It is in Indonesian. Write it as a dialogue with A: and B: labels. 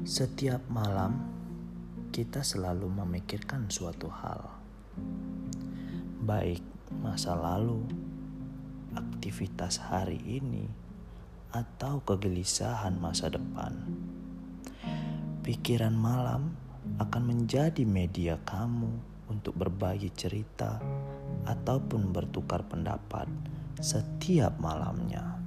A: Setiap malam, kita selalu memikirkan suatu hal, baik masa lalu, aktivitas hari ini, atau kegelisahan masa depan. Pikiran malam akan menjadi media kamu untuk berbagi cerita ataupun bertukar pendapat setiap malamnya.